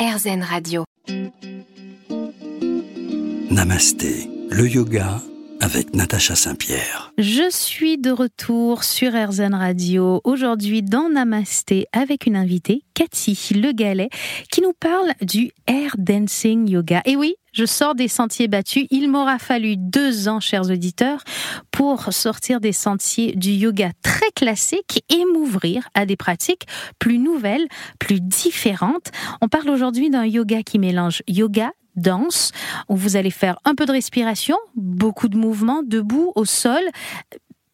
RZN Radio. Namasté, le yoga avec Natacha Saint-Pierre. Je suis de retour sur RZN Radio, aujourd'hui dans Namasté avec une invitée, Cathy Le Galet, qui nous parle du air dancing yoga. Et oui, je sors des sentiers battus. Il m'aura fallu deux ans, chers auditeurs, pour sortir des sentiers du yoga très classique et m'ouvrir à des pratiques plus nouvelles, plus différentes. On parle aujourd'hui d'un yoga qui mélange yoga, danse, où vous allez faire un peu de respiration, beaucoup de mouvements, debout, au sol,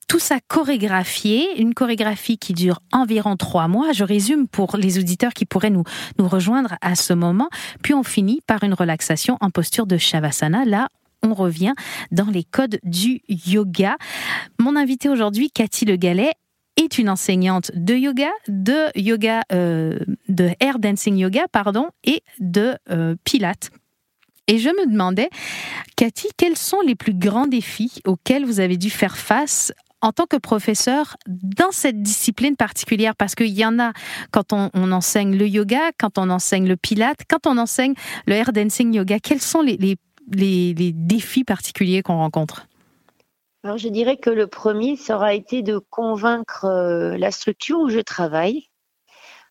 tout ça chorégraphié, une chorégraphie qui dure environ trois mois. Je résume pour les auditeurs qui pourraient nous, nous rejoindre à ce moment. Puis on finit par une relaxation en posture de Shavasana. Là, on revient dans les codes du yoga. Mon invité aujourd'hui, Cathy Le Galet, est une enseignante de yoga, de yoga, euh, de air dancing yoga, pardon, et de euh, pilates. Et je me demandais, Cathy, quels sont les plus grands défis auxquels vous avez dû faire face en tant que professeur dans cette discipline particulière? Parce qu'il y en a quand on, enseigne le yoga, quand on enseigne le pilate, quand on enseigne le air dancing yoga. Quels sont les, défis particuliers qu'on rencontre? Alors je dirais que le premier, ça aura été de convaincre euh, la structure où je travaille,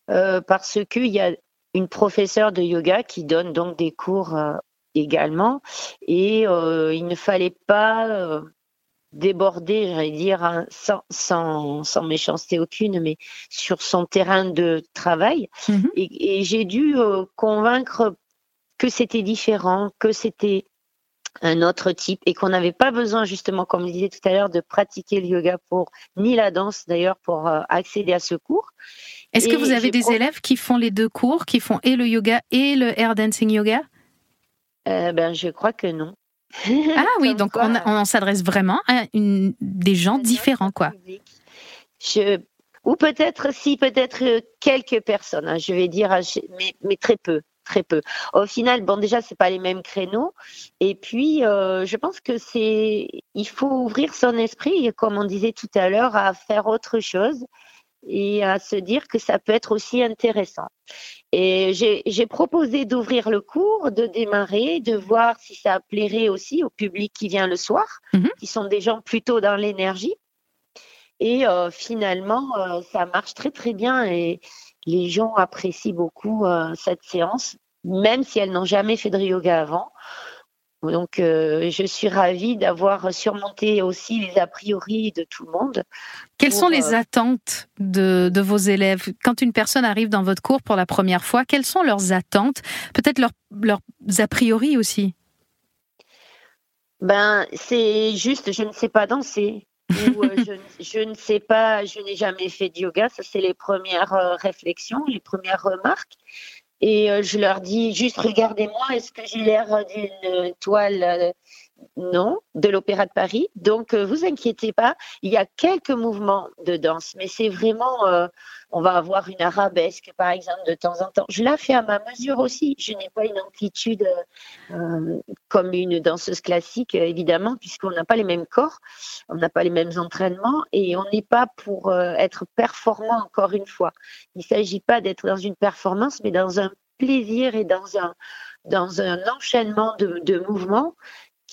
euh, parce qu'il y a une professeure de yoga qui donne donc des cours euh, également. Et euh, il ne fallait pas euh, déborder, j'allais dire, hein, sans, sans, sans, méchanceté aucune, mais sur son terrain de travail. Mhm. Et, j'ai dû euh, convaincre que c'était différent, que c'était un autre type et qu'on n'avait pas besoin justement, comme je disais tout à l'heure, de pratiquer le yoga pour ni la danse d'ailleurs pour accéder à ce cours. Est-ce que vous avez des élèves qui font les deux cours, qui font et le yoga et le air dancing yoga? Euh, ben, je crois que non. Ah oui, donc on, on s'adresse vraiment à une, des gens différents, quoi. Je, ou peut-être, si, peut-être euh, quelques personnes, hein, je vais dire, mais, mais, très peu, très peu. Au final, bon, déjà, c'est pas les mêmes créneaux. Et puis, euh, je pense que c'est, il faut ouvrir son esprit, comme on disait tout à l'heure, à faire autre chose et à se dire que ça peut être aussi intéressant. Et j'ai proposé d'ouvrir le cours, de démarrer, de voir si ça plairait aussi au public qui vient le soir, mhm. qui sont des gens plutôt dans l'énergie. Et euh, finalement, euh, ça marche très très bien et les gens apprécient beaucoup euh, cette séance, même si elles n'ont jamais fait de yoga avant. Donc, euh, je suis ravie d'avoir surmonté aussi les a priori de tout le monde. Quelles sont les euh, attentes de, vos élèves? Quand une personne arrive dans votre cours pour la première fois, quelles sont leurs attentes? Peut-être leurs, leurs a priori aussi? Ben, c'est juste, je ne sais pas danser. ou euh, je, je, ne sais pas, je n'ai jamais fait de yoga. Ça, c'est les premières réflexions, les premières remarques. Et euh, je leur dis juste regardez-moi, est-ce que j'ai l'air d'une toile euh, Non, de l'Opéra de Paris. Donc, euh, vous inquiétez pas, il y a quelques mouvements de danse, mais c'est vraiment, on va avoir une arabesque par exemple de temps en temps. Je la fais à ma mesure aussi. Je n'ai pas une amplitude comme une danseuse classique, évidemment, puisqu'on n'a pas les mêmes corps, on n'a pas les mêmes entraînements et on n'est pas pour être performant encore une fois. Il ne s'agit pas d'être dans une performance, mais dans un plaisir et dans un, dans un enchaînement de mouvements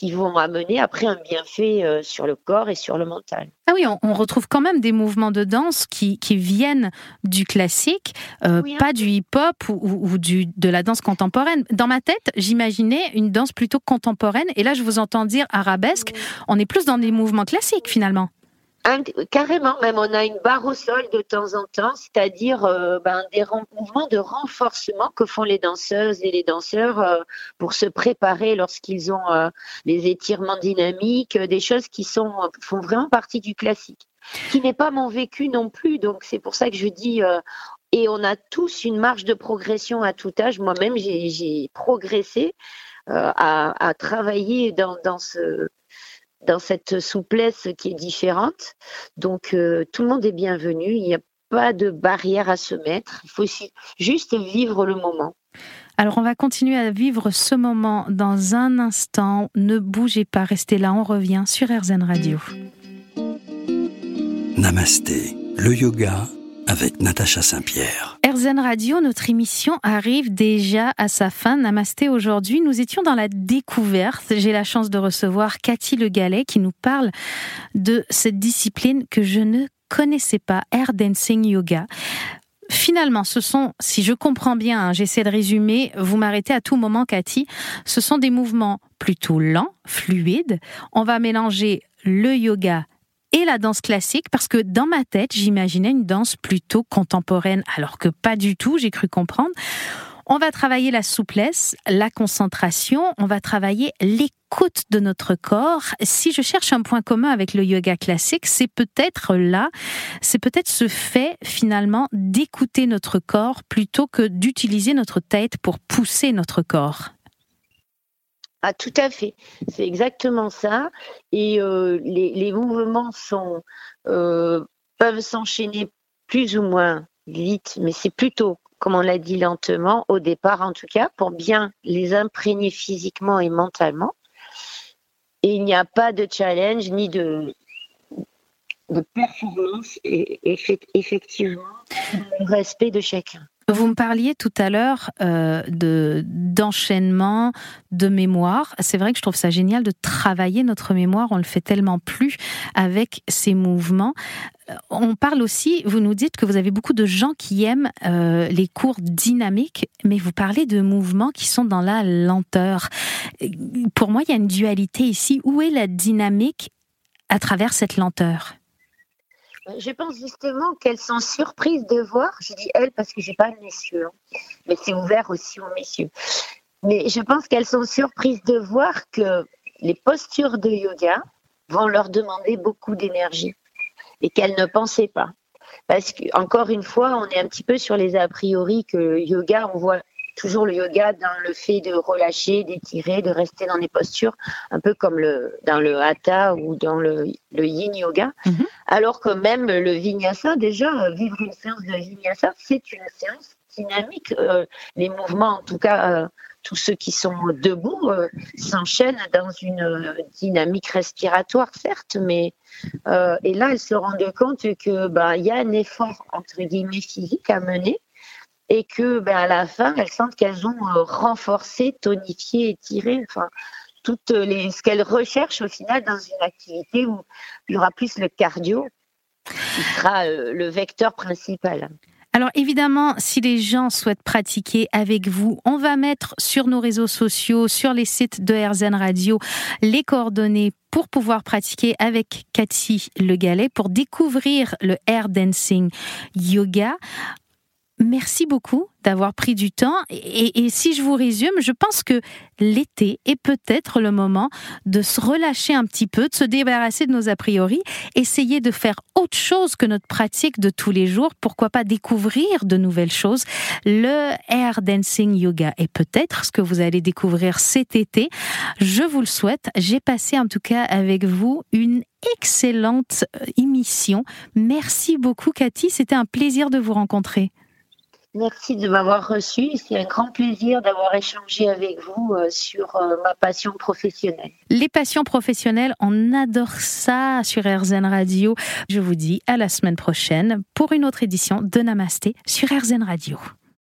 qui vont amener après un bienfait euh, sur le corps et sur le mental. Ah oui, on, retrouve quand même des mouvements de danse qui, qui viennent du classique, euh, hein. pas du hip-hop ou, du, de la danse contemporaine. Dans ma tête, j'imaginais une danse plutôt contemporaine, et là je vous entends dire arabesque, on est plus dans des mouvements classiques finalement carrément, même on a une barre au sol de temps en temps, c'est-à-dire euh, ben, des mouvements de renforcement que font les danseuses et les danseurs euh, pour se préparer lorsqu'ils ont euh, des étirements dynamiques, des choses qui sont font vraiment partie du classique, qui n'est pas mon vécu non plus. Donc c'est pour ça que je dis et on a tous une marge de progression à tout âge. Moi-même, j'ai progressé à, à, travailler dans, dans ce dans cette souplesse qui est différente. Donc, euh, tout le monde est bienvenu. Il n'y a pas de barrière à se mettre. Il faut aussi juste vivre le moment. Alors, on va continuer à vivre ce moment dans un instant. Ne bougez pas, restez là. On revient sur RZN Radio. Namasté, le yoga avec Natacha Saint-Pierre. RZN Radio, notre émission arrive déjà à sa fin. Namasté aujourd'hui. Nous étions dans la découverte. J'ai la chance de recevoir Cathy Le Gallet qui nous parle de cette discipline que je ne connaissais pas, Air Dancing Yoga. Finalement, ce sont, si je comprends bien, hein, j'essaie de résumer, vous m'arrêtez à tout moment, Cathy, ce sont des mouvements plutôt lents, fluides. On va mélanger le yoga et la danse classique parce que dans ma tête, j'imaginais une danse plutôt contemporaine alors que pas du tout, j'ai cru comprendre. On va travailler la souplesse, la concentration, on va travailler l'écoute de notre corps. Si je cherche un point commun avec le yoga classique, c'est peut-être là, c'est peut-être ce fait finalement d'écouter notre corps plutôt que d'utiliser notre tête pour pousser notre corps. Ah, tout à fait. C'est exactement ça. Et euh, les, mouvements euh, peuvent s'enchaîner plus ou moins vite, mais c'est plutôt, comme on l'a dit lentement, au départ en tout cas, pour bien les imprégner physiquement et mentalement. Et il n'y a pas de challenge ni de, de performance, et, effectivement, le respect de chacun. Vous me parliez tout à l'heure euh, de d'enchaînement, de mémoire. C'est vrai que je trouve ça génial de travailler notre mémoire. On le fait tellement plus avec ces mouvements. Euh, on parle aussi, vous nous dites que vous avez beaucoup de gens qui aiment euh, les cours dynamiques, mais vous parlez de mouvements qui sont dans la lenteur. Pour moi, il y a une dualité ici. Où est la dynamique à travers cette lenteur? Je pense justement qu'elles sont surprises de voir, je dis elles parce que j'ai pas de messieurs, hein. mais c'est ouvert aussi aux messieurs. Mais je pense qu'elles sont surprises de voir que les postures de yoga vont leur demander beaucoup d'énergie et qu'elles ne pensaient pas. Parce que, encore une fois, on est un petit peu sur les a priori que yoga, on voit toujours le yoga dans le fait de relâcher, d'étirer, de rester dans des postures, un peu comme le, dans le hatha ou dans le, le yin yoga. Mhm. Alors que même le vinyasa, déjà, vivre une séance de vinyasa, c'est une séance dynamique. Euh, les mouvements, en tout cas, euh, tous ceux qui sont debout euh, s'enchaînent dans une dynamique respiratoire, certes, mais et là, elles se rendent compte que bah, il y a un effort entre guillemets physique à mener et que ben, à la fin, elles sentent qu'elles ont euh, renforcé, tonifié, étiré, enfin, toutes les, ce qu'elles recherchent au final dans une activité où il y aura plus le cardio qui sera euh, le vecteur principal. Alors évidemment, si les gens souhaitent pratiquer avec vous, on va mettre sur nos réseaux sociaux, sur les sites de RZN Radio, les coordonnées pour pouvoir pratiquer avec Cathy Le Galet, pour découvrir le air dancing yoga merci beaucoup d'avoir pris du temps. Et, si je vous résume, je pense que l'été est peut-être le moment de se relâcher un petit peu, de se débarrasser de nos a priori, essayer de faire autre chose que notre pratique de tous les jours. Pourquoi pas découvrir de nouvelles choses Le air dancing yoga est peut-être ce que vous allez découvrir cet été. Je vous le souhaite. J'ai passé en tout cas avec vous une excellente euh, émission. Merci beaucoup Cathy, c'était un plaisir de vous rencontrer. Merci de m'avoir reçu. C'est un grand plaisir d'avoir échangé avec vous euh, sur euh, ma passion professionnelle. Les passions professionnelles, on adore ça sur RZN Radio. Je vous dis à la semaine prochaine pour une autre édition de Namasté sur RZN Radio.